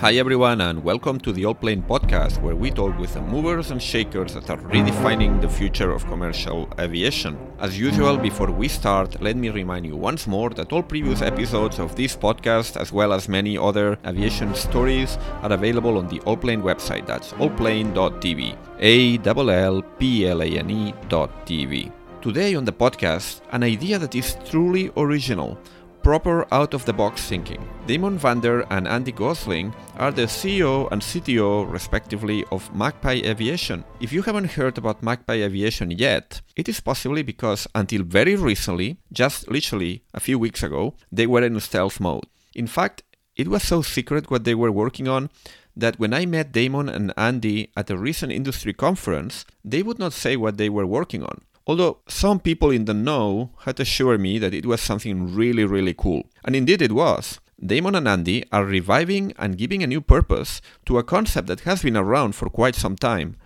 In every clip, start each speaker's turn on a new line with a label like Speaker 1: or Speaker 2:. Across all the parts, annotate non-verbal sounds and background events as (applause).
Speaker 1: Hi everyone and welcome to the Allplane podcast where we talk with the movers and shakers that are redefining the future of commercial aviation. As usual, before we start, let me remind you once more that all previous episodes of this podcast as well as many other aviation stories are available on the Allplane website. That's allplane.tv. A L L P L A N E.tv. Today on the podcast, an idea that is truly original proper out of the box thinking. Damon Vander and Andy Goessling are the CEO and CTO, respectively, of Magpie Aviation. If you haven't heard about Magpie Aviation yet, it is possibly because until very recently, just literally a few weeks ago, they were in stealth mode. In fact, it was so secret what they were working on that when I met Damon and Andy at a recent industry conference, they would not say what they were working on. Although some people in the know had assured me that it was something really, really cool. And indeed it was. Damon and Andy are reviving and giving a new purpose to a concept that has been around for quite some time.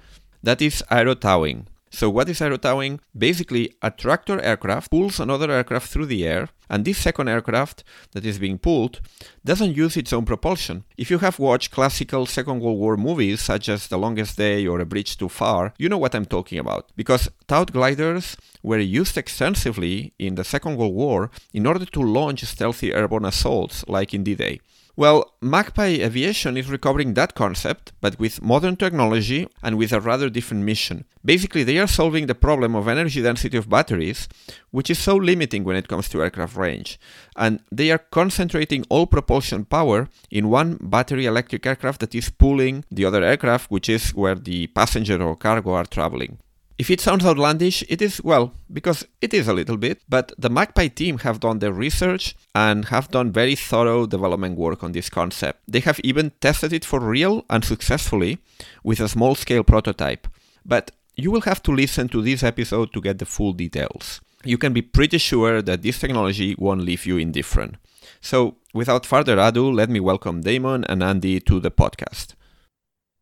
Speaker 1: That is aerotowing. So what is aerotowing? Basically, a tractor aircraft pulls another aircraft through the air, and this second aircraft that is being pulled doesn't use its own propulsion. If you have watched classical Second World War movies such as The Longest Day or A Bridge Too Far, you know what I'm talking about. Because towed gliders were used extensively in the Second World War in order to launch stealthy airborne assaults like in D-Day. Well, Magpie Aviation is recovering that concept, but with modern technology and with a rather different mission. Basically, they are solving the problem of energy density of batteries, which is so limiting when it comes to aircraft range. And they are concentrating all propulsion power in one battery electric aircraft that is pulling the other aircraft, which is where the passenger or cargo are traveling. If it sounds outlandish, it is, well, because it is a little bit, but the Magpie team have done their research and have done very thorough development work on this concept. They have even tested it for real and successfully with a small scale prototype. But you will have to listen to this episode to get the full details. You can be pretty sure that this technology won't leave you indifferent. So, without further ado, let me welcome Damon and Andy to the podcast.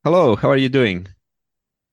Speaker 1: Hello, how are you doing?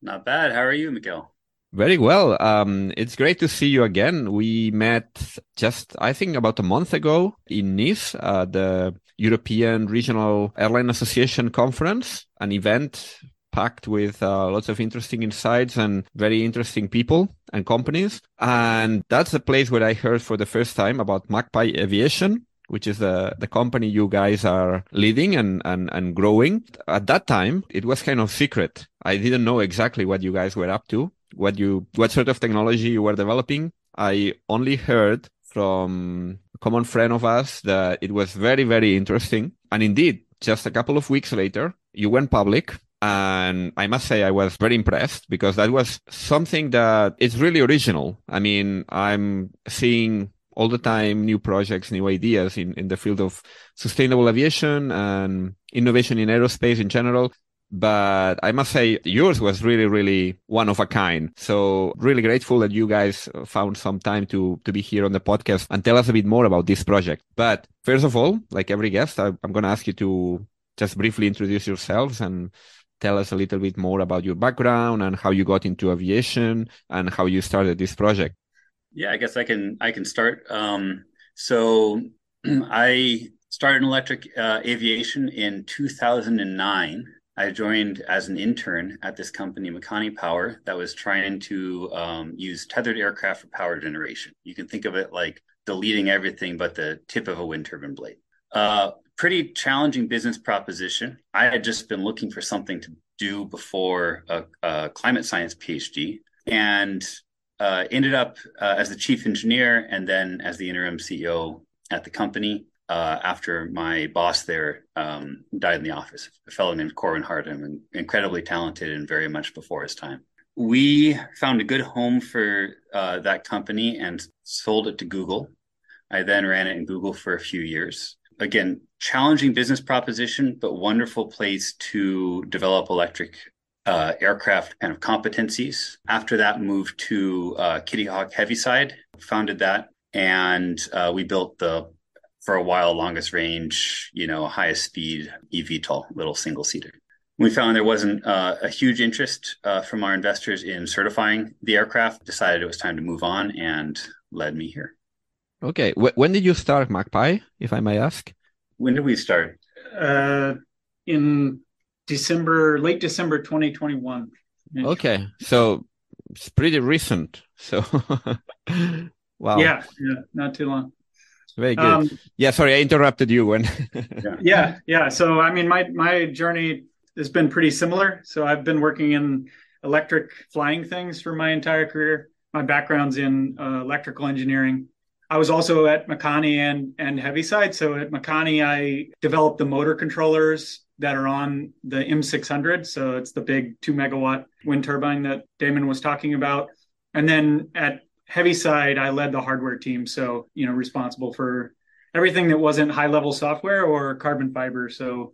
Speaker 2: Not bad. How are you, Miguel?
Speaker 1: Very well. Um, it's great to see you again. We met just, I think, about a month ago in Nice, uh, the European Regional Airline Association Conference, an event packed with uh, lots of interesting insights and very interesting people and companies. And that's the place where I heard for the first time about Magpie Aviation, which is the, the company you guys are leading and, and, and growing. At that time, it was kind of secret. I didn't know exactly what you guys were up to what you what sort of technology you were developing. I only heard from a common friend of us that it was very very interesting, and indeed, just a couple of weeks later, you went public. And I must say, I was very impressed because that was something that is really original. I mean, I'm seeing all the time new projects, new ideas in, in the field of sustainable aviation and innovation in aerospace in general but I must say yours was really, really one of a kind. So really grateful that you guys found some time to, to be here on the podcast and tell us a bit more about this project. But first of all, like every guest, I, I'm going to ask you to just briefly introduce yourselves and tell us a little bit more about your background and how you got into aviation and how you started this project.
Speaker 2: Yeah, I guess I can, I can start. Um, so (clears throat) I started in electric uh, aviation in 2009 I joined as an intern at this company, Makani Power, that was trying to um, use tethered aircraft for power generation. You can think of it like deleting everything but the tip of a wind turbine blade. Uh, pretty challenging business proposition. I had just been looking for something to do before a, a climate science PhD and uh, ended up uh, as the chief engineer and then as the interim CEO at the company uh, after my boss there um, died in the office, a fellow named Corwin Hardham, incredibly talented and very much before his time. We found a good home for uh, that company and sold it to Google. I then ran it in Google for a few years. Again, challenging business proposition, but wonderful place to develop electric uh, aircraft kind of competencies. After that, moved to uh, Kitty Hawk Heaviside, founded that, and uh, we built the for a while longest range, you know, highest speed eVTOL, little single seater. We found there wasn't uh, a huge interest uh, from our investors in certifying the aircraft. Decided it was time to move on, and led me here.
Speaker 1: Okay, when did you start Magpie, if I may ask?
Speaker 2: When did we start? Uh,
Speaker 3: in December, late December 2021.
Speaker 1: Okay, so it's pretty recent. So, (laughs)
Speaker 3: wow. Yeah, yeah, not too long.
Speaker 1: Very good. Um, yeah, sorry, I interrupted you when. (laughs)
Speaker 3: yeah. yeah. So, I mean, my my journey has been pretty similar. So, I've been working in electric flying things for my entire career. My background's in uh, electrical engineering. I was also at Makani and and Heaviside. So at Makani, I developed the motor controllers that are on the M600. So it's the big two megawatt wind turbine that Damon was talking about. And then at Heaviside, I led the hardware team. So you know, responsible for everything that wasn't high level software or carbon fiber. So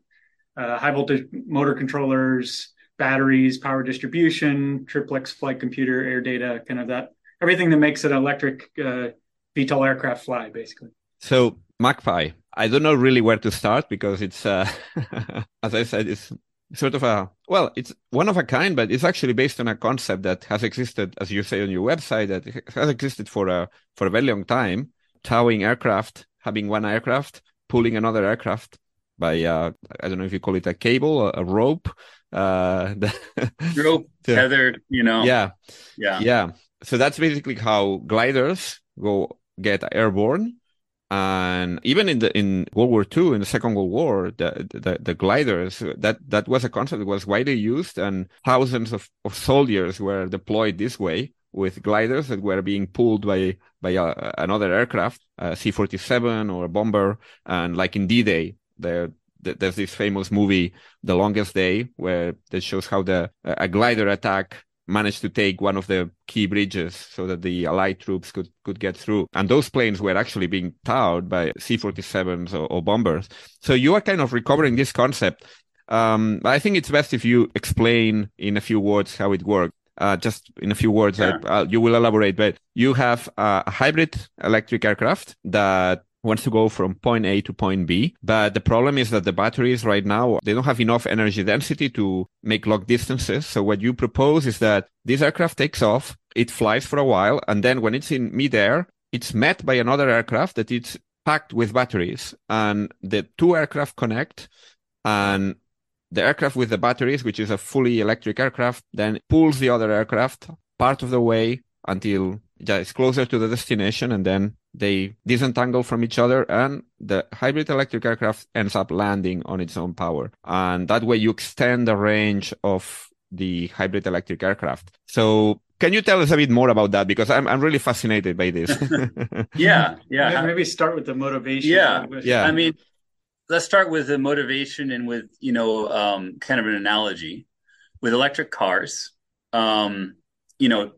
Speaker 3: uh, high voltage motor controllers, batteries, power distribution, triplex flight computer, air data, kind of that everything that makes an electric uh, VTOL aircraft fly, basically.
Speaker 1: So Magpie, I don't know really where to start because it's, uh, (laughs) as I said, it's sort of a well, it's one of a kind, but it's actually based on a concept that has existed, as you say on your website, that has existed for a for a very long time. Towing aircraft, having one aircraft, pulling another aircraft by uh, I don't know if you call it a cable, a, a rope, uh, (laughs)
Speaker 2: rope, (laughs) tether, you know.
Speaker 1: Yeah, yeah, yeah. So that's basically how gliders go get airborne. And even in the in World War II, in the Second World War, the, the, the gliders that that was a concept that was widely used, and thousands of, of soldiers were deployed this way with gliders that were being pulled by by a, uh, another aircraft, a C-47 or a bomber, and like in D-Day, there there's this famous movie, The Longest Day, where that shows how the a glider attack managed to take one of the key bridges so that the Allied troops could, could get through. And those planes were actually being towed by C-47s or, or bombers. So you are kind of recovering this concept. Um, I think it's best if you explain in a few words how it works. Uh, just in a few words, yeah. I, you will elaborate, but you have a hybrid electric aircraft that wants to go from point A to point B. But the problem is that the batteries right now, they don't have enough energy density to make long distances. So what you propose is that this aircraft takes off, it flies for a while, and then when it's in midair, it's met by another aircraft that it's packed with batteries and the two aircraft connect and the aircraft with the batteries, which is a fully electric aircraft, then pulls the other aircraft part of the way until it's closer to the destination and then they disentangle from each other and the hybrid electric aircraft ends up landing on its own power. And that way you extend the range of the hybrid electric aircraft. So can you tell us a bit more about that? Because I'm, I'm really fascinated by this. (laughs) (laughs)
Speaker 2: yeah. Yeah.
Speaker 3: Maybe start with the motivation.
Speaker 2: Yeah. Yeah. I mean, let's start with the motivation and with, you know, um, kind of an analogy with electric cars. Um, you know,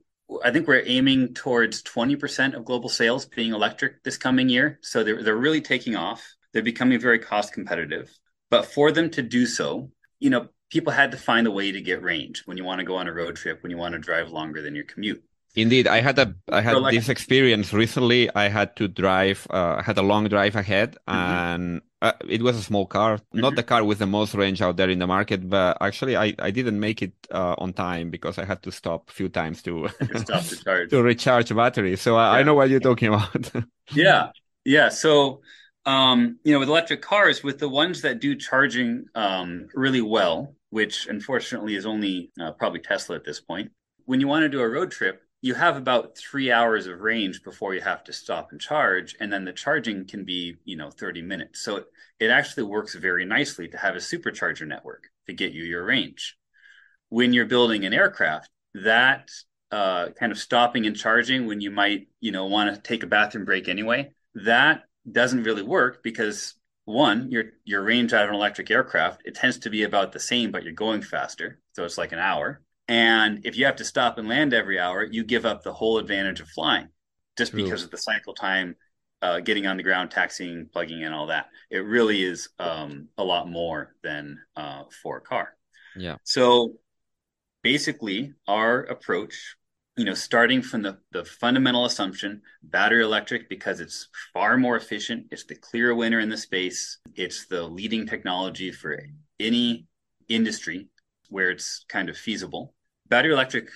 Speaker 2: I think we're aiming towards 20% of global sales being electric this coming year. So they're, they're really taking off. They're becoming very cost competitive. But for them to do so, you know, people had to find a way to get range when you want to go on a road trip, when you want to drive longer than your commute.
Speaker 1: Indeed, I had a I had so like, this experience recently. I had to drive, uh, I had a long drive ahead, mm-hmm. and uh, it was a small car, mm-hmm. not the car with the most range out there in the market. But actually, I, I didn't make it uh, on time because I had to stop a few times to (laughs)
Speaker 2: stop to charge (laughs)
Speaker 1: to recharge battery. So I, yeah. I know what you're talking about. (laughs)
Speaker 2: yeah, yeah. So um, you know, with electric cars, with the ones that do charging um, really well, which unfortunately is only uh, probably Tesla at this point. When you want to do a road trip, you have about three hours of range before you have to stop and charge and then the charging can be you know 30 minutes. So it actually works very nicely to have a supercharger network to get you your range. When you're building an aircraft that uh, kind of stopping and charging when you might you know want to take a bathroom break anyway that doesn't really work because one your your range out of an electric aircraft it tends to be about the same but you're going faster so it's like an hour and if you have to stop and land every hour, you give up the whole advantage of flying just True. because of the cycle time, uh, getting on the ground, taxiing, plugging in, all that. It really is um, a lot more than uh, for a car.
Speaker 1: Yeah.
Speaker 2: So basically, our approach, you know, starting from the, the fundamental assumption battery electric because it's far more efficient, it's the clear winner in the space, it's the leading technology for any industry where it's kind of feasible battery electric,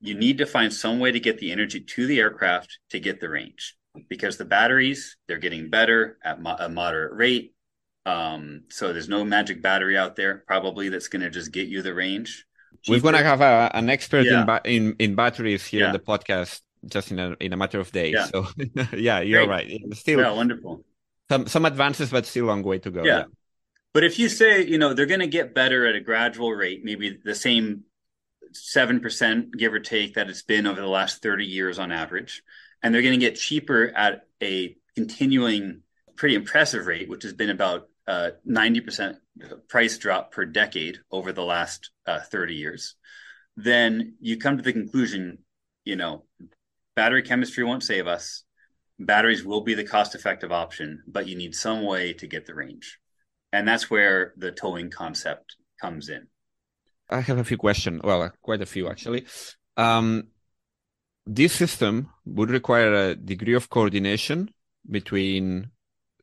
Speaker 2: you need to find some way to get the energy to the aircraft to get the range because the batteries they're getting better at mo- a moderate rate Um, so there's no magic battery out there probably that's going to just get you the range.
Speaker 1: We're going to have a, an expert yeah. in, ba- in in batteries here yeah. in the podcast just in a in a matter of days. Yeah. So (laughs) yeah, you're Great. right. Still,
Speaker 2: yeah, wonderful.
Speaker 1: Some some advances, but still a long way to go.
Speaker 2: Yeah. But if you say, you know, they're going to get better at a gradual rate, maybe the same 7%, give or take, that it's been over the last 30 years on average, and they're going to get cheaper at a continuing, pretty impressive rate, which has been about uh, 90% price drop per decade over the last uh, 30 years, then you come to the conclusion, you know, battery chemistry won't save us. Batteries will be the cost effective option, but you need some way to get the range and that's where the towing concept comes in.
Speaker 1: I have a few questions. Well, quite a few actually. Um, this system would require a degree of coordination between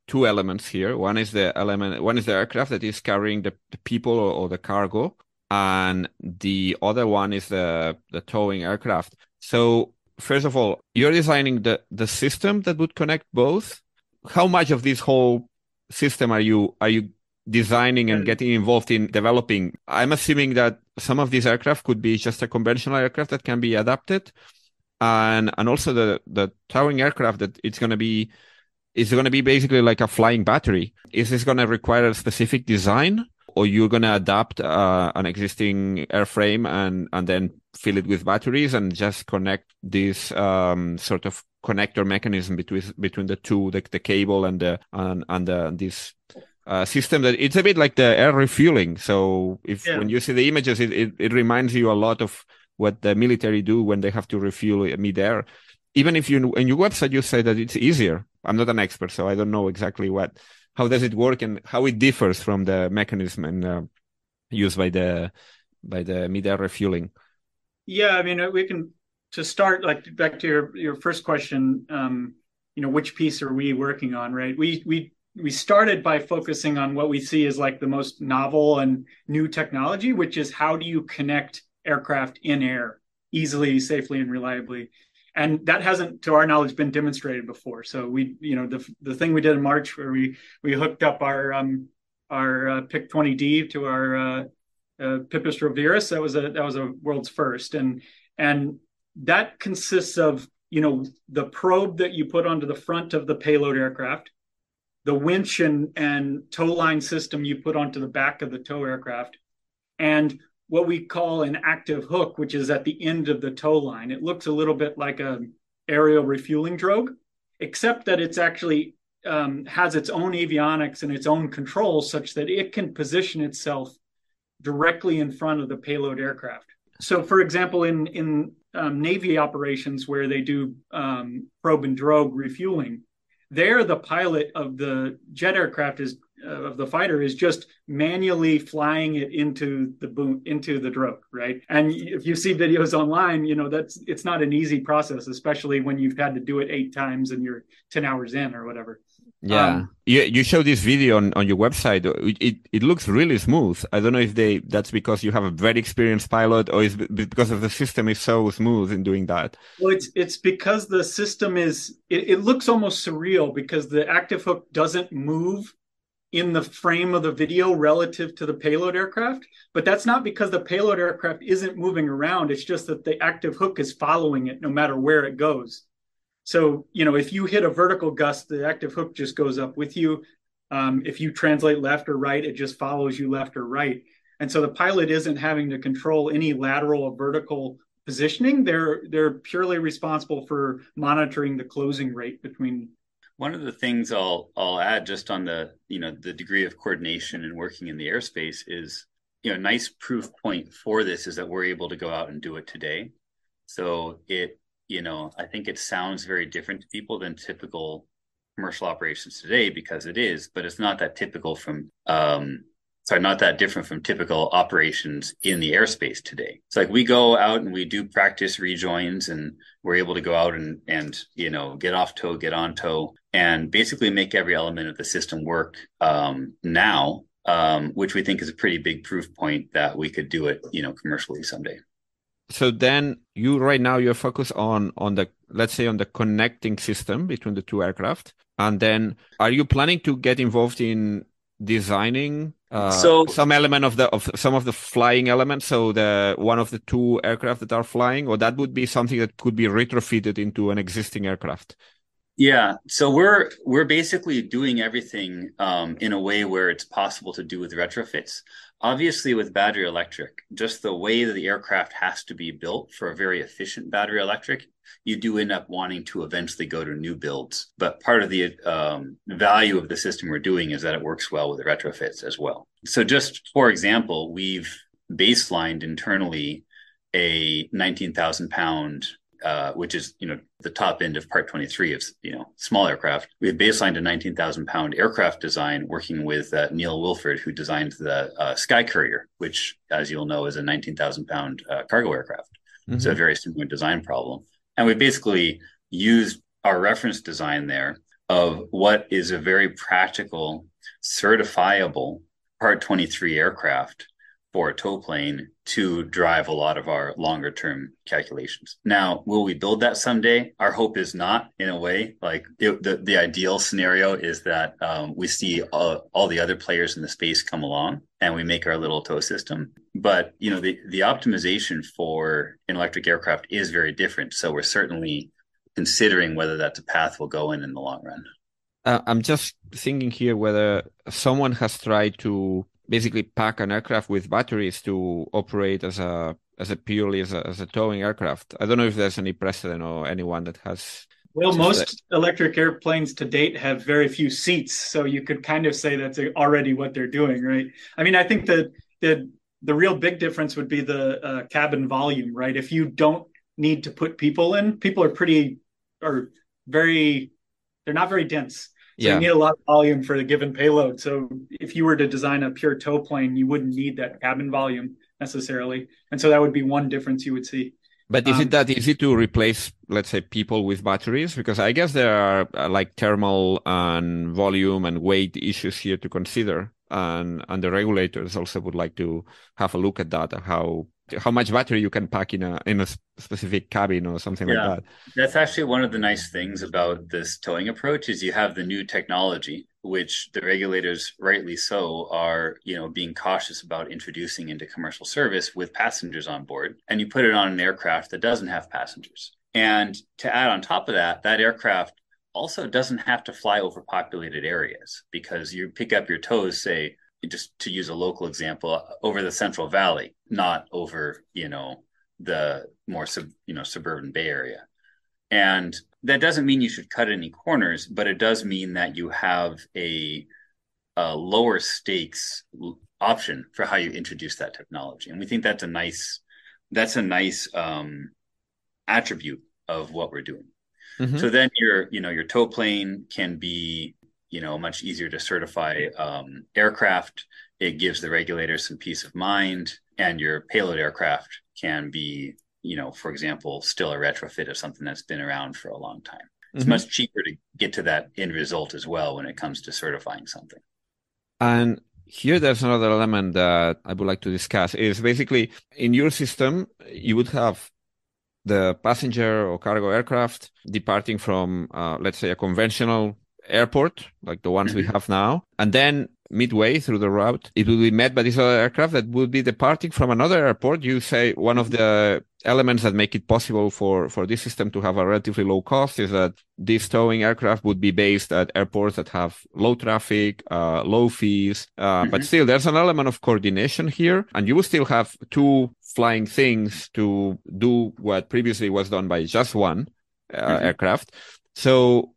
Speaker 1: two elements here. One is the element, one is the aircraft that is carrying the, the people or, or, the cargo, and the other one is the the towing aircraft. So first of all, you're designing the the system that would connect both. How much of this whole system are you are you designing and getting involved in developing? I'm assuming that some of these aircraft could be just a conventional aircraft that can be adapted, and and also the the towing aircraft that it's going to be is going to be basically like a flying battery. Is this going to require a specific design, or you're going to adapt uh, an existing airframe and and then fill it with batteries and just connect this um, sort of connector mechanism between between the two, the, the cable and the and, and the, this uh, system that it's a bit like the air refueling. So if yeah. when you see the images, it, it, it reminds you a lot of what the military do when they have to refuel mid-air. Even if you in your website you say that it's easier. I'm not an expert, so I don't know exactly what how does it work and how it differs from the mechanism and uh, used by the by the mid-air refueling.
Speaker 3: Yeah, I mean we can to start like back to your your first question. Um, you know, which piece are we working on? Right, we we we started by focusing on what we see as like the most novel and new technology, which is how do you connect aircraft in air easily, safely, and reliably. And that hasn't, to our knowledge, been demonstrated before. So we, you know, the the thing we did in March where we we hooked up our um, our uh, PIK 20D to our uh, uh, Pipistrel Virus. That was a that was a world's first, and and that consists of you know the probe that you put onto the front of the payload aircraft the winch and, and tow line system you put onto the back of the tow aircraft, and what we call an active hook, which is at the end of the tow line. It looks a little bit like a aerial refueling drogue, except that it's actually um, has its own avionics and its own controls such that it can position itself directly in front of the payload aircraft. So, for example, in in um, Navy operations where they do um, probe and drogue refueling, there the pilot of the jet aircraft is uh, of the fighter is just manually flying it into the boom into the drogue right? And if you see videos online you know that's it's not an easy process especially when you've had to do it eight times and you're 10 hours in or whatever
Speaker 1: yeah, um, you you show this video on, on your website. It, it, it looks really smooth. I don't know if they that's because you have a very experienced pilot, or is because of the system is so smooth in doing that.
Speaker 3: Well, it's it's because the system is it, it looks almost surreal because the active hook doesn't move in the frame of the video relative to the payload aircraft. But that's not because the payload aircraft isn't moving around. It's just that the active hook is following it no matter where it goes. So, you know, if you hit a vertical gust, the active hook just goes up with you. Um, if you translate left or right, it just follows you left or right. And so the pilot isn't having to control any lateral or vertical positioning. They're they're purely responsible for monitoring the closing rate between.
Speaker 2: One of the things I'll I'll add just on the you know the degree of coordination and working in the airspace is you know nice proof point for this is that we're able to go out and do it today. So it you know, I think it sounds very different to people than typical commercial operations today because it is, but it's not that typical from um sorry, not that different from typical operations in the airspace today. It's like we go out and we do practice rejoins and we're able to go out and and you know get off tow, get on tow, and basically make every element of the system work um, now, um, which we think is a pretty big proof point that we could do it, you know, commercially someday
Speaker 1: so then you right now you're focused on on the let's say on the connecting system between the two aircraft and then are you planning to get involved in designing uh,
Speaker 2: So-
Speaker 1: some element of the of some of the flying elements. So the one of the two aircraft that are flying, or that would be something that could be retrofitted into an existing aircraft.
Speaker 2: Yeah, so we're we're basically doing everything um, in a way where it's possible to do with retrofits. Obviously, with battery electric, just the way that the aircraft has to be built for a very efficient battery electric, you do end up wanting to eventually go to new builds. But part of the um, value of the system we're doing is that it works well with retrofits as well. So, just for example, we've baselined internally a 19,000 pound uh, which is you know the top end of Part 23 of you know small aircraft. We have baselined a 19,000 pound aircraft design, working with uh, Neil Wilford, who designed the uh, SkyCourier, which, as you'll know, is a 19,000 pound uh, cargo aircraft. It's a very similar design problem, and we basically used our reference design there of what is a very practical, certifiable Part 23 aircraft for a tow plane to drive a lot of our longer term calculations. Now, will we build that someday? Our hope is not in a way like it, the, the ideal scenario is that um, we see all, all the other players in the space come along and we make our little tow system. But, you know, the, the optimization for an electric aircraft is very different. So we're certainly considering whether that's a path we'll go in in the long run.
Speaker 1: Uh, I'm just thinking here whether someone has tried to basically pack an aircraft with batteries to operate as a as a purely as a, as a towing aircraft. I don't know if there's any precedent or anyone that has.
Speaker 3: Well, most electric airplanes to date have very few seats, so you could kind of say that's already what they're doing, right? I mean, I think that the the real big difference would be the uh, cabin volume, right? If you don't need to put people in, people are pretty are very they're not very dense. So
Speaker 1: Yeah.
Speaker 3: you need a lot of volume for the given payload. So if you were to design a pure tow plane, you wouldn't need that cabin volume necessarily. And so that would be one difference you would see.
Speaker 1: But is
Speaker 3: Um,
Speaker 1: it that easy to replace, let's say, people with batteries? Because I guess there are uh, like thermal and volume and weight issues here to consider, and and the regulators also would like to have a look at that, how how much battery you can pack in a in a specific cabin or something
Speaker 2: Yeah.
Speaker 1: like that.
Speaker 2: That's actually one of the nice things about this towing approach is you have the new technology, which the regulators, rightly so, are you know being cautious about introducing into commercial service with passengers on board, and you put it on an aircraft that doesn't have passengers. And to add on top of that, that aircraft also doesn't have to fly over populated areas because you pick up your tows, say, just to use a local example, over the Central Valley, not over you know the more sub, you know suburban Bay Area. And that doesn't mean you should cut any corners, but it does mean that you have a, a lower stakes option for how you introduce that technology. And we think that's a nice that's a nice um, attribute of what we're doing.
Speaker 1: Mhm.
Speaker 2: So then your you know your tow plane can be you know much easier to certify um, aircraft. It gives the regulators some peace of mind, and your payload aircraft can be you know for example still a retrofit of something that's been around for a long time. It's
Speaker 1: Mhm.
Speaker 2: much cheaper to get to that end result as well when it comes to certifying something.
Speaker 1: And here there's another element that I would like to discuss is basically in your system, you would have the passenger or cargo aircraft departing from, uh, let's say, a conventional airport, like the ones we
Speaker 2: Mhm.
Speaker 1: have now. And then midway through the route, it will be met by this other aircraft that will be departing from another airport. You say one of the elements that make it possible for, for this system to have a relatively low cost is that these towing aircraft would be based at airports that have low traffic, uh, low fees. Uh, But
Speaker 2: Mhm.
Speaker 1: still, there's an element of coordination here, and you will still have two flying things to do what previously was done by just one uh,
Speaker 2: Mhm.
Speaker 1: aircraft. So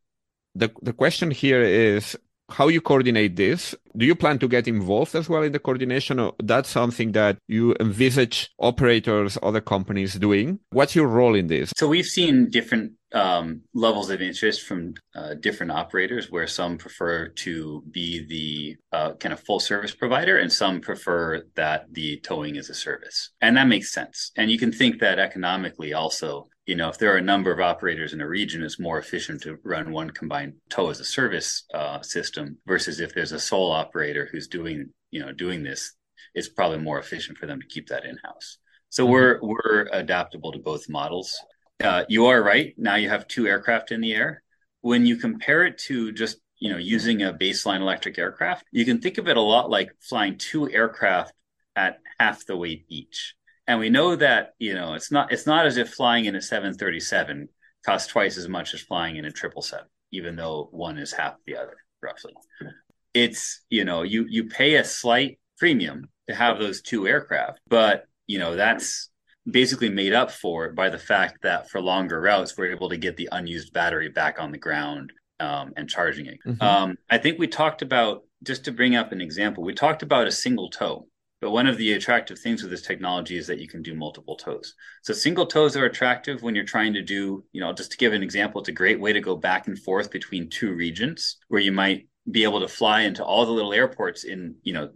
Speaker 1: the the question here is how you coordinate this. Do you plan to get involved as well in the coordination, or that's something that you envisage operators, other companies doing? What's your role in this?
Speaker 2: So we've seen different um, levels of interest from uh, different operators, where some prefer to be the uh, kind of full service provider, and some prefer that the towing is a service, and that makes sense. And you can think that economically, also, you know, if there are a number of operators in a region, it's more efficient to run one combined tow as a service uh, system versus if there's a sole operator who's doing, you know, doing this. It's probably more efficient for them to keep that in house. So
Speaker 1: Mhm.
Speaker 2: we're we're adaptable to both models. Uh, you are right. Now you have two aircraft in the air. When you compare it to just you know, using a baseline electric aircraft, you can think of it a lot like flying two aircraft at half the weight each. And we know that, you know, it's not it's not as if flying in a 737 costs twice as much as flying in a 777, even though one is half the other, roughly. It's, you know, you you pay a slight premium to have those two aircraft, but you know, that's basically made up for by the fact that for longer routes we're able to get the unused battery back on the ground um, and charging it. Mm-hmm. Um, I think we talked about just to bring up an example. We talked about a single tow, but one of the attractive things with this technology is that you can do multiple tows. So single tows are attractive when you're trying to do, you know, just to give an example, it's a great way to go back and forth between two regions where you might be able to fly into all the little airports in, you know,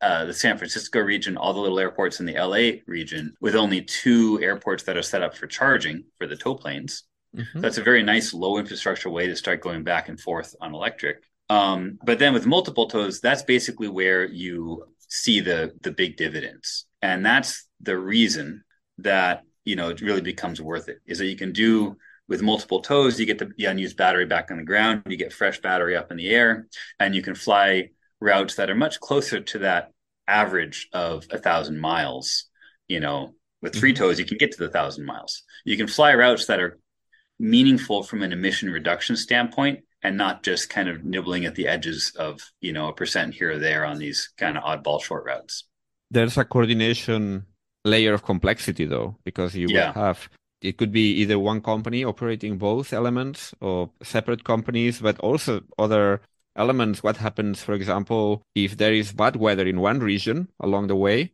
Speaker 2: uh, the San Francisco region, all the little airports in the LA region, with only two airports that are set up for charging for the tow planes. Mm-hmm. That's a very nice low infrastructure way to start going back and forth on electric. Um, but then with multiple tows, that's basically where you see the the big dividends, and that's the reason that you know it really becomes worth it. Is that you can do with multiple tows, you get the, the unused battery back on the ground, you get fresh battery up in the air, and you can fly routes that are much closer to that average of a thousand miles. You know, with three mm-hmm. you can get to the thousand miles. You can fly routes that are meaningful from an emission reduction standpoint and not just kind of nibbling at the edges of, you know, a percent here or there on these kind of oddball short routes.
Speaker 1: There's a coordination layer of complexity though, because you yeah. have it could be either one company operating both elements or separate companies, but also other elements. What happens, for example, if there is bad weather in one region along the way,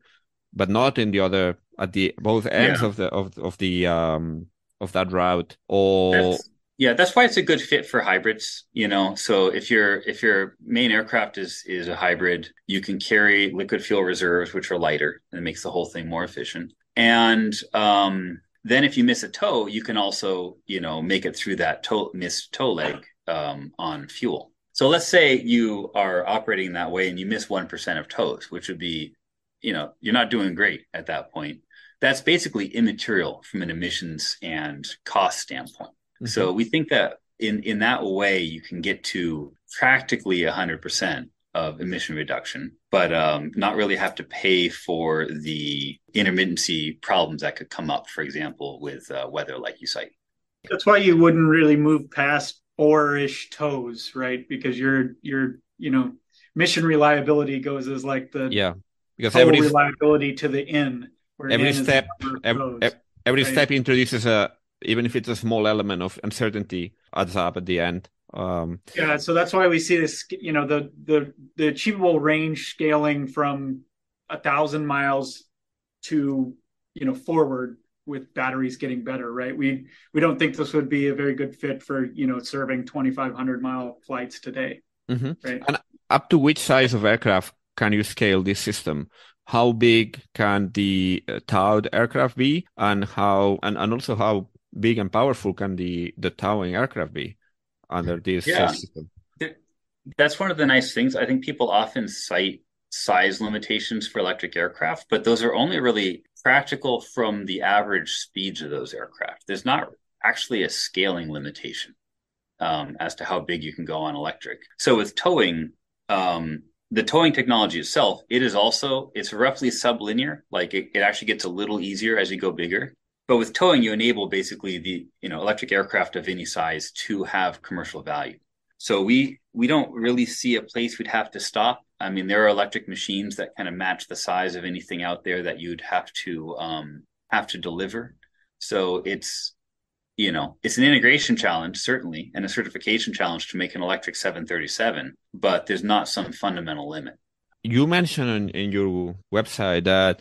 Speaker 1: but not in the other at the both ends yeah. of the of of the um of that route, or
Speaker 2: that's, yeah, that's why it's a good fit for hybrids. You know, so if your if your main aircraft is is a hybrid, you can carry liquid fuel reserves, which are lighter, and it makes the whole thing more efficient. And um, then if you miss a tow, you can also you know make it through that tow missed tow leg um, on fuel. So let's say you are operating that way and you miss 1% of tows, which would be, you know, you're not doing great at that point. That's basically immaterial from an emissions and cost standpoint. Mm-hmm. So we think that in, in that way, you can get to practically 100% of emission reduction, but um, not really have to pay for the intermittency problems that could come up, for example, with uh, weather, like you cite.
Speaker 3: That's why you wouldn't really move past four-ish right? Because your your you know mission reliability goes as like the
Speaker 1: yeah because
Speaker 3: every reliability to the in.
Speaker 1: Every step every, every right? step introduces a even if it's a small element of uncertainty adds up at the end. Um,
Speaker 3: yeah, so that's why we see this. You know, the the the achievable range scaling from a thousand miles to you know forward with batteries getting better, right? We we don't think this would be a very good fit for you know serving 2,500 mile flights today.
Speaker 1: Mm-hmm. Right? And up to which size of aircraft can you scale this system? How big can the uh, towed aircraft be, and how and, and also how big and powerful can the the towing aircraft be under this yeah. system?
Speaker 2: That's one of the nice things. I think people often cite size limitations for electric aircraft, but those are only really practical from the average speeds of those aircraft. There's not actually a scaling limitation um, as to how big you can go on electric. So with towing, um, the towing technology itself, it is also it's roughly sublinear. Like it, it actually gets a little easier as you go bigger. But with towing, you enable basically the you know electric aircraft of any size to have commercial value. So we we don't really see a place we'd have to stop I mean, there are electric machines that kind of match the size of anything out there that you'd have to um, have to deliver. So it's you know it's an integration challenge certainly and a certification challenge to make an electric 737 but there's not some fundamental limit
Speaker 1: you mentioned in, your website that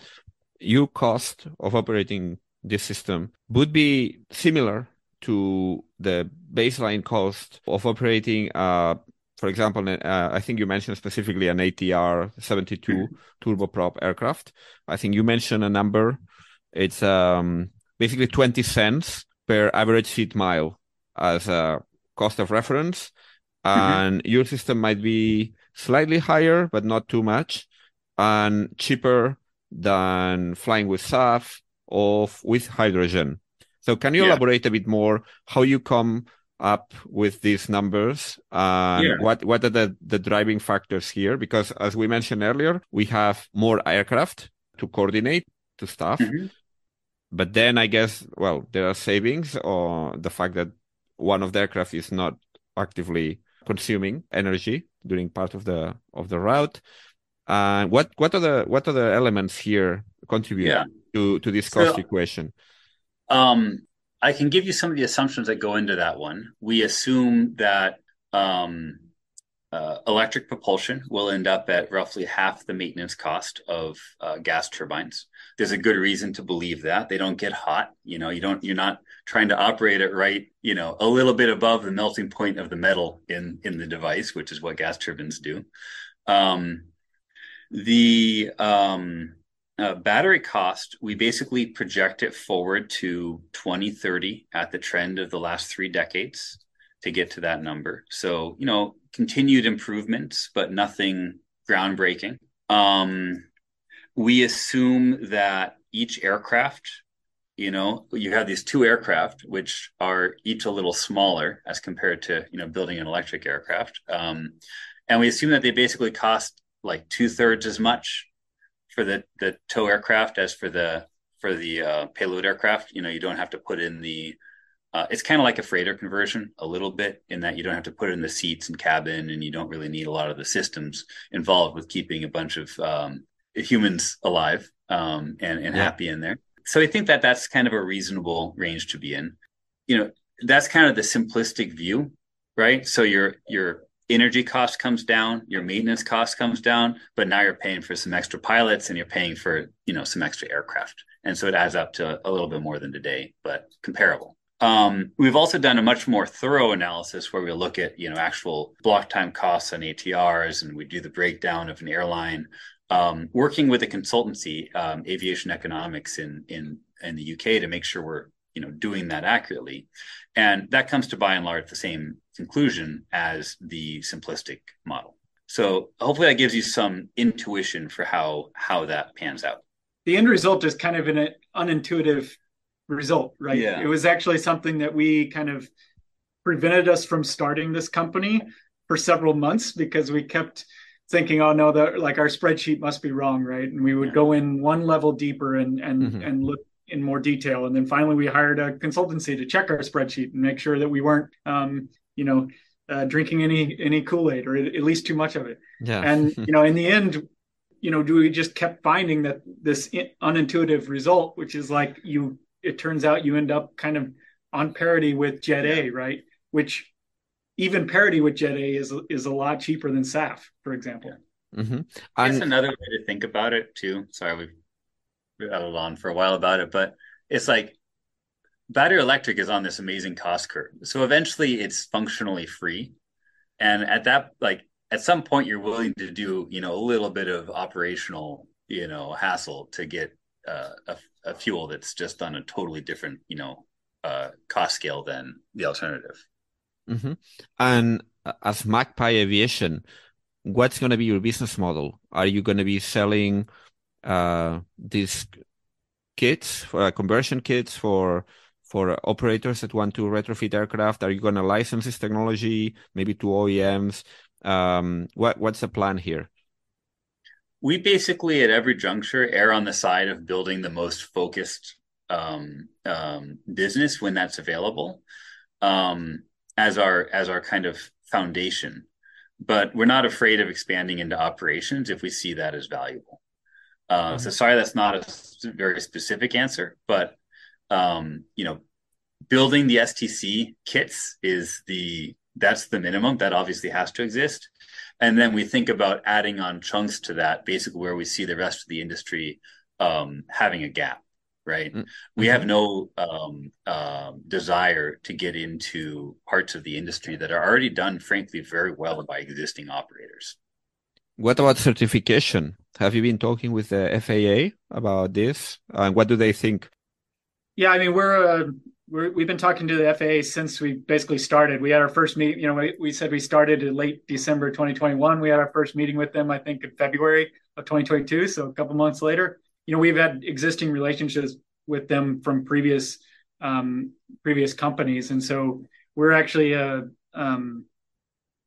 Speaker 1: your cost of operating this system would be similar to the baseline cost of operating a for example, uh, I think you mentioned specifically an ATR 72 mm-hmm. turboprop aircraft. I think you mentioned a number. It's um, basically 20 cents per average seat mile as a cost of reference. Mm-hmm. And mm-hmm. your system might be slightly higher, but not too much, and cheaper than flying with SAF or with hydrogen. So, can you yeah. elaborate a bit more how you come up with these numbers? Uh, yeah. What what are the, the driving factors here? Because as we mentioned earlier, we have more aircraft to coordinate to staff. Mm-hmm. But then I guess well there are savings or the fact that one of the aircraft is not actively consuming energy during part of the of the route. Uh, what what are the what are the elements here contributing? yeah. To to this cost so, equation?
Speaker 2: Um, I can give you some of the assumptions that go into that one. We assume that um, uh, electric propulsion will end up at roughly half the maintenance cost of uh, gas turbines. There's a good reason to believe that they don't get hot. You know, you don't. You're not trying to operate it right. You know, a little bit above the melting point of the metal in in the device, which is what gas turbines do. Um, the um, uh, battery cost, we basically project it forward to 2030 at the trend of the last three decades to get to that number. So, you know, continued improvements, but nothing groundbreaking. Um, we assume that each aircraft, you know, you have these two aircraft, which are each a little smaller as compared to, you know, building an electric aircraft. Um, and we assume that they basically cost like two thirds as much for the the tow aircraft as for the for the uh, payload aircraft. You know, you don't have to put in the. Uh, it's kind of like a freighter conversion a little bit in that you don't have to put in the seats and cabin, and you don't really need a lot of the systems involved with keeping a bunch of um, humans alive um, and and yeah. happy in there. So I think that that's kind of a reasonable range to be in. You know, that's kind of the simplistic view, right? So your your energy cost comes down, your maintenance cost comes down, but now you're paying for some extra pilots and you're paying for, you know, some extra aircraft. And so it adds up to a little bit more than today, but comparable. Um, we've also done a much more thorough analysis where we look at, you know, actual block time costs on ATRs and we do the breakdown of an airline. Um, working with a consultancy, um, aviation economics in in in the UK, to make sure we're you know doing that accurately and that comes to by and large the same conclusion as the simplistic model so hopefully that gives you some intuition for how how that pans out
Speaker 3: the end result is kind of an unintuitive result right yeah. it was actually something that we kind of prevented us from starting this company for several months because we kept thinking oh no that like our spreadsheet must be wrong right and we would yeah. go in one level deeper and and mm-hmm. and look in more detail. And then finally, we hired a consultancy to check our spreadsheet and make sure that we weren't, um, you know, uh, drinking any any Kool Aid or at least too much of it. Yeah. and (laughs) you know, in the end, you know, do we just kept finding that this unintuitive result, which is like you, it turns out you end up kind of on parity with Jet A, right? Which even parity with Jet A is is a lot cheaper than SAF, for example.
Speaker 2: Mm-hmm. That's another way to think about it too. Sorry, we've rattled on for a while about it, but it's like battery electric is on this amazing cost curve. So eventually it's functionally free. And at that, like at some point you're willing to do, you know, a little bit of operational, you know, hassle to get uh, a, a fuel that's just on a totally different, you know, uh, cost scale than the alternative.
Speaker 1: Mm-hmm. And as Magpie Aviation, what's going to be your business model? Are you going to be selling uh, these kits, uh, conversion kits for for operators that want to retrofit aircraft? Are you going to license this technology, maybe to OEMs? Um, what what's the plan here?
Speaker 2: We basically, at every juncture, err on the side of building the most focused um, um, business when that's available um, as our as our kind of foundation. But we're not afraid of expanding into operations if we see that as valuable. Uh, mm-hmm. So sorry, that's not a very specific answer, but um, you know, building the STC kits is the that's the minimum that obviously has to exist, and then we think about adding on chunks to that, basically where we see the rest of the industry um, having a gap. Right, mm-hmm. we have no um, uh, desire to get into parts of the industry that are already done, frankly, very well by existing operators.
Speaker 1: What about certification? Have you been talking with the FAA about this? And what do they think?
Speaker 3: Yeah, I mean, we're, uh, we're we've been talking to the FAA since we basically started. We had our first meeting. You know, we, we said we started in late December 2021. We had our first meeting with them, I think, in February of 2022. So a couple months later, you know, we've had existing relationships with them from previous um, previous companies, and so we're actually a um,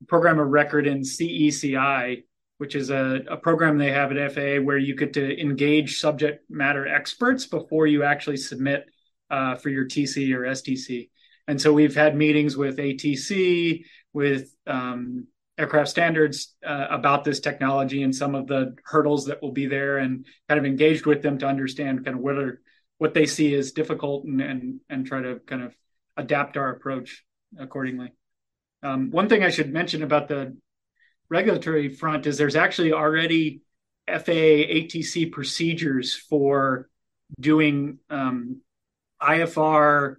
Speaker 3: program of record in CECI, which is a, a program they have at FAA where you get to engage subject matter experts before you actually submit uh, for your TC or STC. And so we've had meetings with ATC, with um, aircraft standards uh, about this technology and some of the hurdles that will be there, and kind of engaged with them to understand kind of what are what they see as difficult and and and try to kind of adapt our approach accordingly. Um, one thing I should mention about the regulatory front is there's actually already FAA ATC procedures for doing um, IFR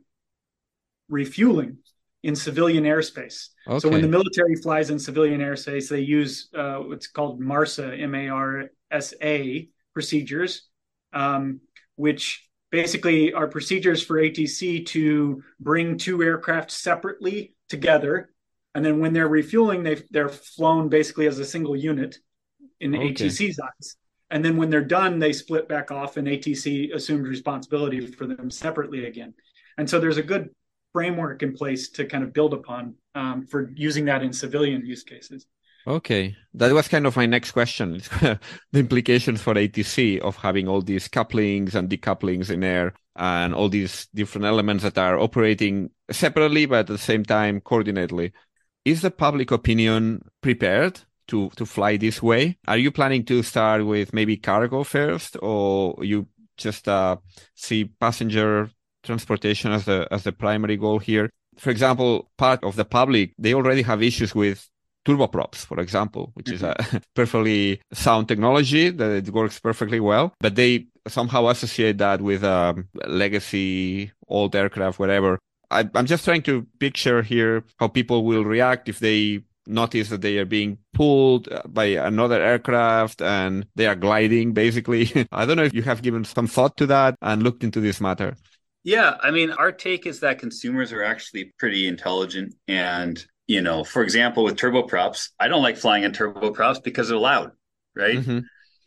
Speaker 3: refueling in civilian airspace. Okay. So when the military flies in civilian airspace, they use uh, what's called MARSA, M-A-R-S-A procedures, um, which basically are procedures for ATC to bring two aircraft separately together and then when they're refueling, they they're flown basically as a single unit in okay. ATC's eyes. And then when they're done, they split back off, and ATC assumes responsibility for them separately again. And so there's a good framework in place to kind of build upon um, for using that in civilian use cases.
Speaker 1: Okay, that was kind of my next question: (laughs) the implications for ATC of having all these couplings and decouplings in air, and all these different elements that are operating separately but at the same time coordinately is the public opinion prepared to to fly this way? Are you planning to start with maybe cargo first, or you just uh, see passenger transportation as the as the primary goal here? For example, part of the public they already have issues with turboprops, for example, which mm-hmm. is a (laughs) perfectly sound technology that it works perfectly well, but they somehow associate that with um, legacy old aircraft, whatever. I, I'm just trying to picture here how people will react if they notice that they are being pulled uh, by another aircraft and they are gliding basically. (laughs) I don't know if you have given some thought to that and looked into this matter.
Speaker 2: Yeah, I mean, our take is that consumers are actually pretty intelligent. And, you know, for example, with turboprops, I don't like flying in turboprops because they're loud, right? Mm-hmm.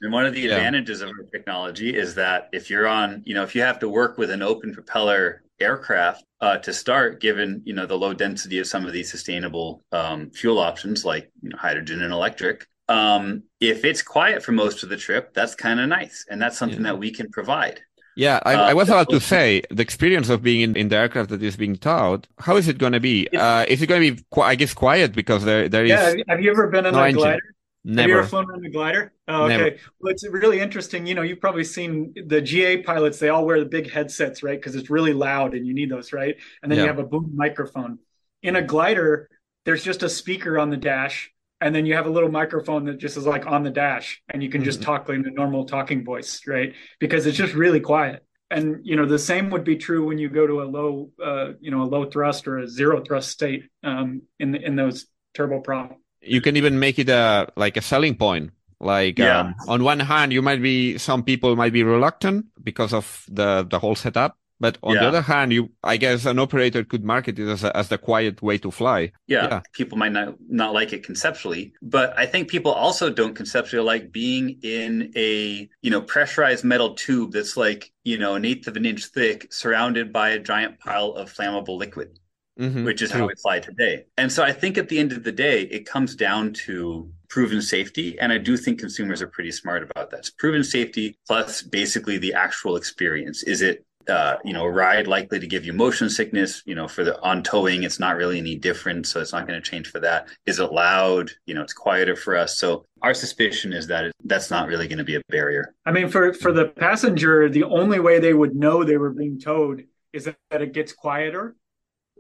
Speaker 2: And one of the yeah. advantages of our technology is that if you're on, you know, if you have to work with an open propeller aircraft uh, to start, given you know the low density of some of these sustainable um, fuel options like you know, hydrogen and electric. Um, if it's quiet for most of the trip, that's kind of nice, and that's something yeah. that we can provide.
Speaker 1: Yeah, I, uh, I was about to say the experience of being in, in the aircraft that is being towed. How is it going to be? Uh, is it going to be, I guess, quiet because there there is?
Speaker 3: Yeah, have you ever been in no a glider? Never. Have you ever flown on a glider? Oh, okay. Never. Well, it's really interesting. You know, you've probably seen the GA pilots. They all wear the big headsets, right? Because it's really loud, and you need those, right? And then yeah. you have a boom microphone. In a glider, there's just a speaker on the dash, and then you have a little microphone that just is like on the dash, and you can mm-hmm. just talk in a normal talking voice, right? Because it's just really quiet. And you know, the same would be true when you go to a low, uh, you know, a low thrust or a zero thrust state um, in the, in those turboprop
Speaker 1: you can even make it a like a selling point. Like yeah. um, on one hand you might be some people might be reluctant because of the the whole setup but on yeah. the other hand you i guess an operator could market it as, a, as the quiet way to fly.
Speaker 2: Yeah, yeah, people might not not like it conceptually but i think people also don't conceptually like being in a you know pressurized metal tube that's like you know an eighth of an inch thick surrounded by a giant pile of flammable liquid mm-hmm. which is how we fly today. And so I think at the end of the day, it comes down to proven safety. And I do think consumers are pretty smart about that. It's proven safety plus basically the actual experience. Is it uh, you know, a ride likely to give you motion sickness. You know, for the on towing, it's not really any different, so it's not going to change for that. Is it loud? You know, it's quieter for us. So our suspicion is that it, that's not really going to be a barrier.
Speaker 3: I mean, for for the passenger, the only way they would know they were being towed is that, that it gets quieter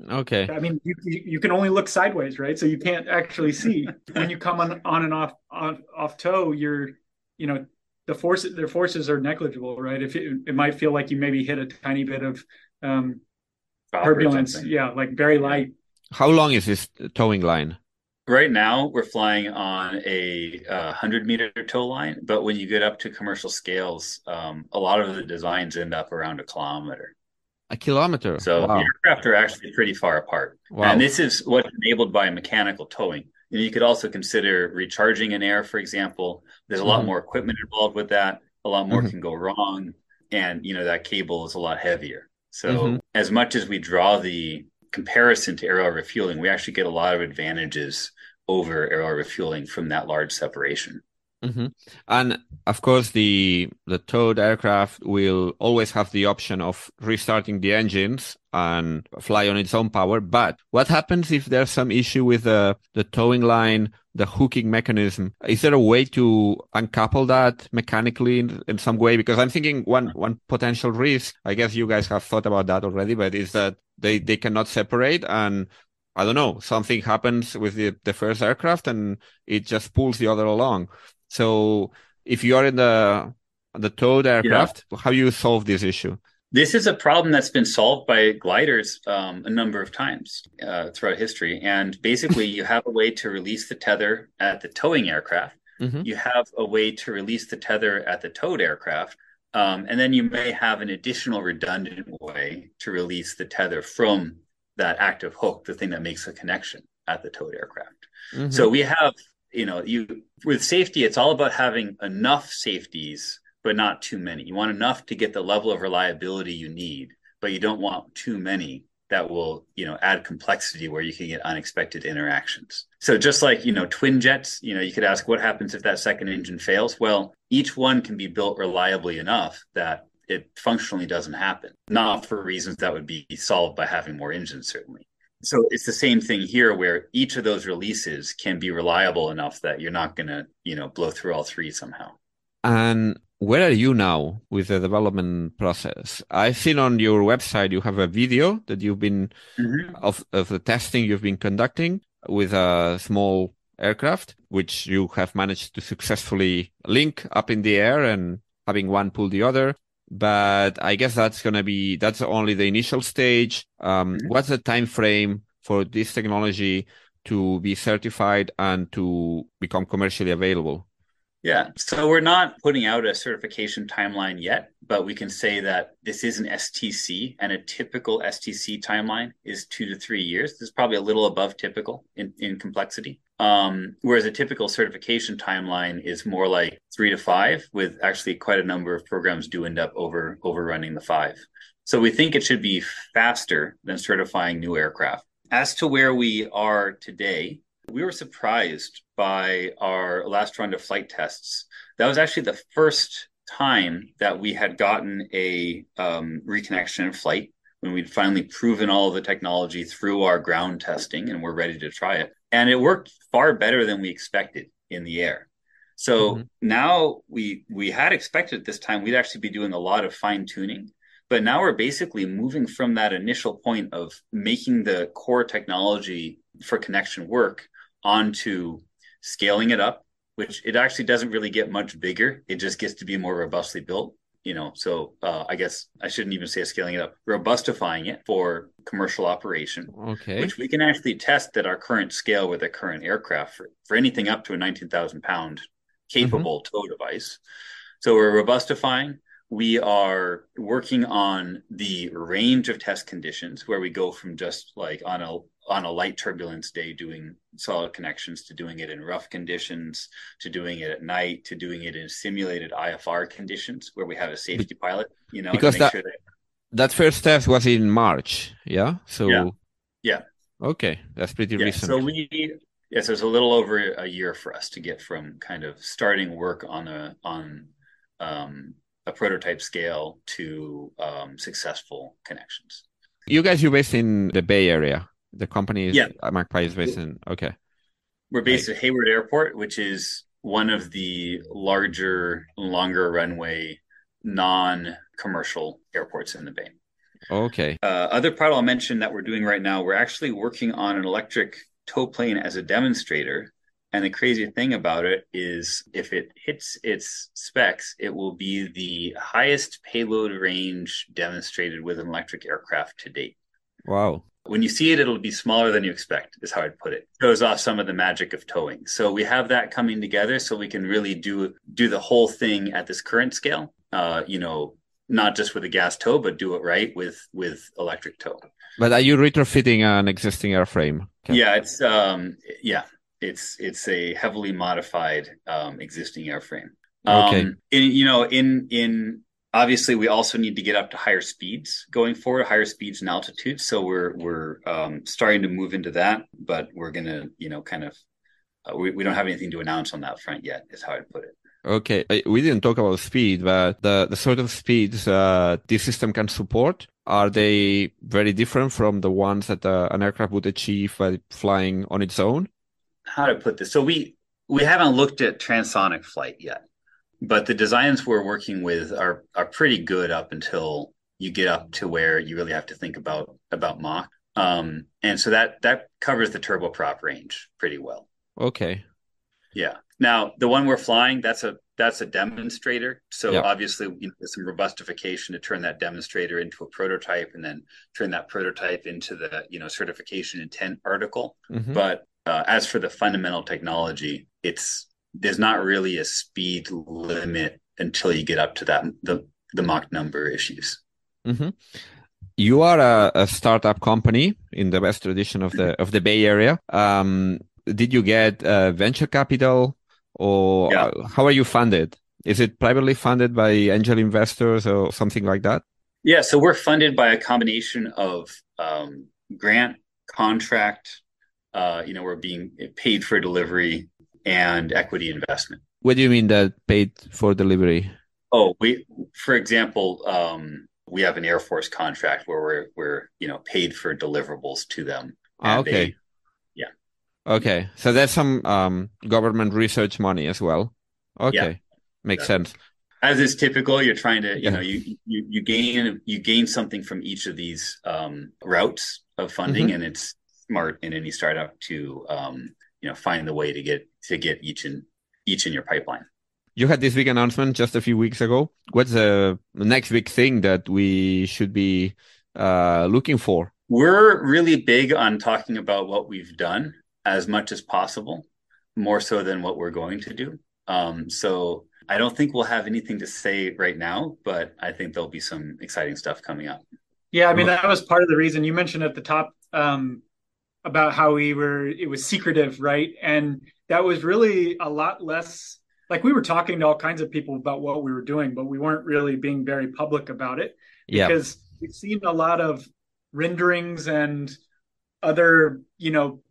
Speaker 1: Okay.
Speaker 3: I mean, you, you can only look sideways, right? So you can't actually (laughs) see when you come on on and off on off tow. You're, you know, the forces their forces are negligible, right? If it, it might feel like you maybe hit a tiny bit of um, turbulence, yeah, like very light.
Speaker 1: How long is this towing line?
Speaker 2: Right now, we're flying on a uh, hundred meter tow line, but when you get up to commercial scales, um, a lot of the designs end up around a kilometer.
Speaker 1: A kilometer.
Speaker 2: So wow. the aircraft are actually pretty far apart. Wow. And this is what's enabled by mechanical towing. And you could also consider recharging an air, for example. There's a mm-hmm. lot more equipment involved with that. A lot more mm-hmm. can go wrong. And, you know, that cable is a lot heavier. So mm-hmm. as much as we draw the comparison to aerial refueling, we actually get a lot of advantages over aerial refueling from that large separation.
Speaker 1: Mm-hmm. And of course, the the towed aircraft will always have the option of restarting the engines and fly on its own power. But what happens if there's some issue with the the towing line, the hooking mechanism? Is there a way to uncouple that mechanically in, in some way? Because I'm thinking one one potential risk. I guess you guys have thought about that already, but is that they they cannot separate and I don't know, something happens with the, the first aircraft and it just pulls the other along. So if you are in the the towed aircraft, yeah. how you solve this issue?
Speaker 2: This is a problem that's been solved by gliders um, a number of times uh, throughout history. And basically, you have a way to release the tether at the towing aircraft. Mm-hmm. You have a way to release the tether at the towed aircraft. Um, and then you may have an additional redundant way to release the tether from that active hook, the thing that makes a connection at the towed aircraft. Mm-hmm. So we have you know you with safety it's all about having enough safeties but not too many. You want enough to get the level of reliability you need but you don't want too many that will you know add complexity where you can get unexpected interactions. So just like you know twin jets you know you could ask what happens if that second engine fails? Well each one can be built reliably enough that it functionally doesn't happen. Not for reasons that would be solved by having more engines certainly so it's the same thing here where each of those releases can be reliable enough that you're not going to you know blow through all three somehow.
Speaker 1: And where are you now with the development process? I've seen on your website you have a video that you've been mm-hmm. of, of the testing you've been conducting with a small aircraft which you have managed to successfully link up in the air and having one pull the other but I guess that's going to be that's only the initial stage. Um, mm-hmm. What's the time frame for this technology to be certified and to become commercially available?
Speaker 2: Yeah, so we're not putting out a certification timeline yet, but we can say that this is an STC, and a typical STC timeline is two to three years. This is probably a little above typical in, in complexity. Um, whereas a typical certification timeline is more like three to five, with actually quite a number of programs do end up over overrunning the five. So we think it should be faster than certifying new aircraft. As to where we are today, we were surprised by our last round of flight tests. That was actually the first time that we had gotten a um, reconnection flight when we'd finally proven all the technology through our ground testing and we're ready to try it. And it worked far better than we expected in the air. So mm-hmm. now we we had expected at this time we'd actually be doing a lot of fine tuning, but now we're basically moving from that initial point of making the core technology for connection work onto scaling it up, which it actually doesn't really get much bigger. It just gets to be more robustly built. You know, so uh, I guess I shouldn't even say scaling it up, robustifying it for commercial operation.
Speaker 1: Okay.
Speaker 2: Which we can actually test at our current scale with a current aircraft for, for anything up to a 19,000 pound capable mm-hmm. tow device. So we're robustifying. We are working on the range of test conditions where we go from just like on a on a light turbulence day doing solid connections to doing it in rough conditions to doing it at night to doing it in simulated IFR conditions where we have a safety pilot, you know,
Speaker 1: because that, sure that, that first test was in March. Yeah. So
Speaker 2: yeah. yeah.
Speaker 1: Okay. That's pretty
Speaker 2: yeah,
Speaker 1: recent.
Speaker 2: So we yes, it was a little over a year for us to get from kind of starting work on a on um, a prototype scale to um, successful connections.
Speaker 1: You guys, you're based in the Bay Area. The company is yeah. Magpie is based in okay.
Speaker 2: We're based right. at Hayward Airport, which is one of the larger, longer runway, non-commercial airports in the Bay.
Speaker 1: Okay.
Speaker 2: Uh, other part I'll mention that we're doing right now, we're actually working on an electric tow plane as a demonstrator. And the crazy thing about it is, if it hits its specs, it will be the highest payload range demonstrated with an electric aircraft to date.
Speaker 1: Wow.
Speaker 2: When you see it, it'll be smaller than you expect, is how I'd put it. Shows off some of the magic of towing. So we have that coming together so we can really do do the whole thing at this current scale. Uh, you know, not just with a gas tow, but do it right with with electric tow.
Speaker 1: But are you retrofitting an existing airframe?
Speaker 2: Yeah, it's um yeah, it's it's a heavily modified um, existing airframe. Um, okay. In, you know, in in obviously we also need to get up to higher speeds going forward, higher speeds and altitudes. So we're we're um, starting to move into that, but we're gonna you know kind of uh, we we don't have anything to announce on that front yet. Is how I'd put it.
Speaker 1: Okay, we didn't talk about speed, but the the sort of speeds uh, this system can support are they very different from the ones that uh, an aircraft would achieve by flying on its own?
Speaker 2: How to put this? So we we haven't looked at transonic flight yet but the designs we're working with are are pretty good up until you get up to where you really have to think about about Mach. Um, and so that that covers the turboprop range pretty well.
Speaker 1: Okay.
Speaker 2: Yeah. Now the one we're flying, that's a that's a demonstrator. So obviously, you know, there's some robustification to turn that demonstrator into a prototype, and then turn that prototype into the you know certification intent article.
Speaker 1: Mhm.
Speaker 2: But uh, as for the fundamental technology, it's there's not really a speed limit until you get up to that the the Mach number issues.
Speaker 1: hmm You are a, a startup company in the best tradition of the of the Bay Area. Um, did you get uh, venture capital, or
Speaker 2: Yeah.
Speaker 1: uh, how are you funded? Is it privately funded by angel investors or something like that?
Speaker 2: Yeah, so we're funded by a combination of um, grant, contract. Uh, you know, we're being paid for delivery and equity investment.
Speaker 1: What do you mean that paid for delivery?
Speaker 2: Oh, we, for example, um, we have an Air Force contract where we're we're you know paid for deliverables to them.
Speaker 1: Ah,
Speaker 2: And they-
Speaker 1: okay.
Speaker 2: yeah.
Speaker 1: Okay. So there's some um, government research money as well. Okay. Makes
Speaker 2: Yeah.
Speaker 1: sense.
Speaker 2: as is typical, you're trying to, you
Speaker 1: Yeah.
Speaker 2: know, you, you, you gain, you gain something from each of these, um, routes of funding
Speaker 1: Mm-hmm.
Speaker 2: and it's smart in any startup to, um, you know, find the way to get, to get each in, each in your pipeline.
Speaker 1: You had this big announcement just a few weeks ago. What's the next big thing that we should be uh, looking for?
Speaker 2: We're really big on talking about what we've done as much as possible, more so than what we're going to do. Um, so I don't think we'll have anything to say right now, but I think there'll be some exciting stuff coming up.
Speaker 3: Yeah, I mean that was part of the reason you mentioned at the top um, about how we were it was secretive, right? And that was really a lot less like we were talking to all kinds of people about what we were doing, but we weren't really being very public about it
Speaker 1: Yeah.
Speaker 3: because we've seen a lot of renderings and other, you know,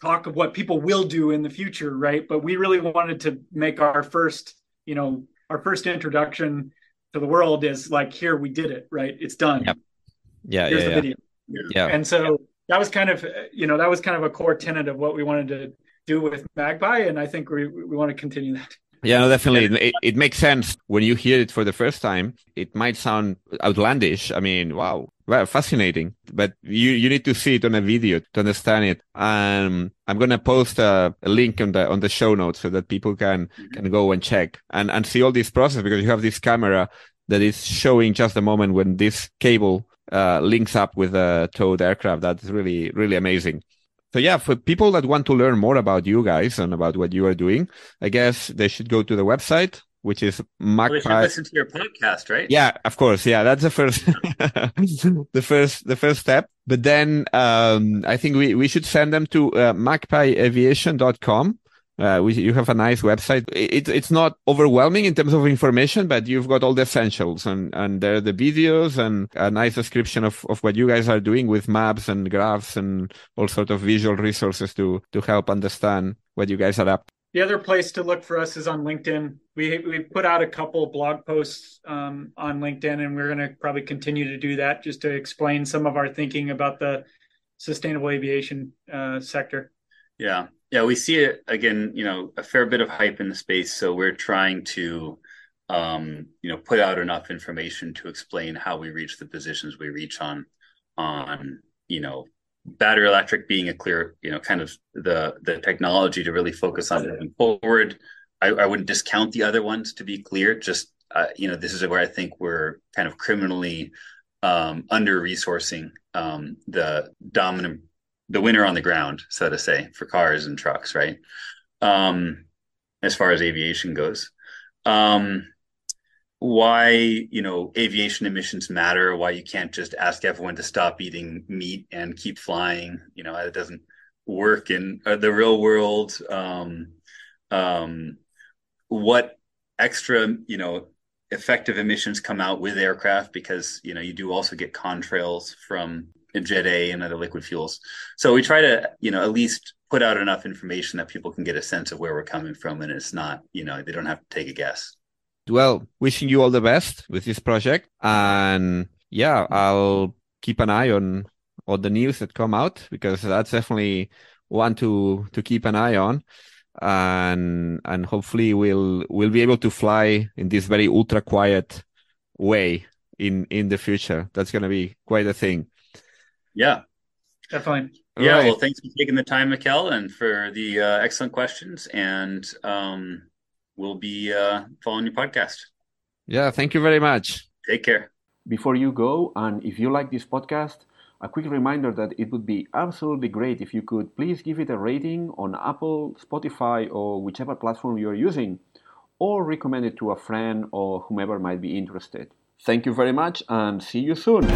Speaker 3: talk of what people will do in the future, right? But we really wanted to make our first, you know, our first introduction to the world is like here we did it, right? It's done.
Speaker 1: Yep. Yeah.
Speaker 3: Here's
Speaker 1: Yeah.
Speaker 3: the
Speaker 1: Yeah.
Speaker 3: video.
Speaker 1: Yeah.
Speaker 3: And so that was kind of, you know, that was kind of a core tenet of what we wanted to do with Magpie, and I think we we want to continue that.
Speaker 1: Yeah, no, definitely. It, it makes sense when you hear it for the first time. It might sound outlandish. I mean, wow, well, fascinating. But you, you need to see it on a video to understand it. Um, I'm gonna post a, a link on the on the show notes so that people can can go and check and and see all this process because you have this camera that is showing just the moment when this cable uh, links up with a towed aircraft. That's really really amazing. So yeah, for people that want to learn more about you guys and about what you are doing, I guess they should go to the website, which is
Speaker 2: Well, they should listen to your podcast, right?
Speaker 1: Yeah, of course. Yeah, that's the first, (laughs) the first, the first step. But then, um, I think we, we should send them to, uh, magpieaviation.com. Uh, we, you have a nice website. It, it's not overwhelming in terms of information, but you've got all the essentials and, and there are the videos and a nice description of, of what you guys are doing with maps and graphs and all sort of visual resources to, to help understand what you guys are up.
Speaker 3: The other place to look for us is on LinkedIn. We we put out a couple blog posts um, on LinkedIn, and we're going to probably continue to do that just to explain some of our thinking about the sustainable aviation uh, sector.
Speaker 2: Yeah. Yeah. We see it again, you know, a fair bit of hype in the space. So we're trying to, um, you know, put out enough information to explain how we reach the positions we reach on, on, you know, battery electric being a clear, you know, kind of the, the technology to really focus on moving forward. I, I wouldn't discount the other ones to be clear. Just, uh, you know, this is where I think we're kind of criminally, um, under resourcing, um, the dominant the winner on the ground, so to say, for cars and trucks, right? Um, as far as aviation goes. Um, why, you know, aviation emissions matter, why you can't just ask everyone to stop eating meat and keep flying, you know, it doesn't work in uh, the real world. Um, um, what extra, you know, effective emissions come out with aircraft because you know you do also get contrails from jet A and other liquid fuels. So we try to you know at least put out enough information that people can get a sense of where we're coming from, and it's not you know they don't have to take a guess.
Speaker 1: Well, wishing you all the best with this project, and yeah, I'll keep an eye on all the news that come out because that's definitely one to to keep an eye on and and hopefully we'll we'll be able to fly in this very ultra quiet way in in the future that's going to be quite a thing
Speaker 2: yeah
Speaker 3: definitely
Speaker 2: yeah right. well thanks for taking the time Miquel, and for the uh, excellent questions and um we'll be uh following your podcast
Speaker 1: yeah thank you very much
Speaker 2: take care
Speaker 1: before you go and if you like this podcast a quick reminder that it would be absolutely great if you could please give it a rating on Apple, Spotify, or whichever platform you're using, or recommend it to a friend or whomever might be interested. Thank you very much and see you soon!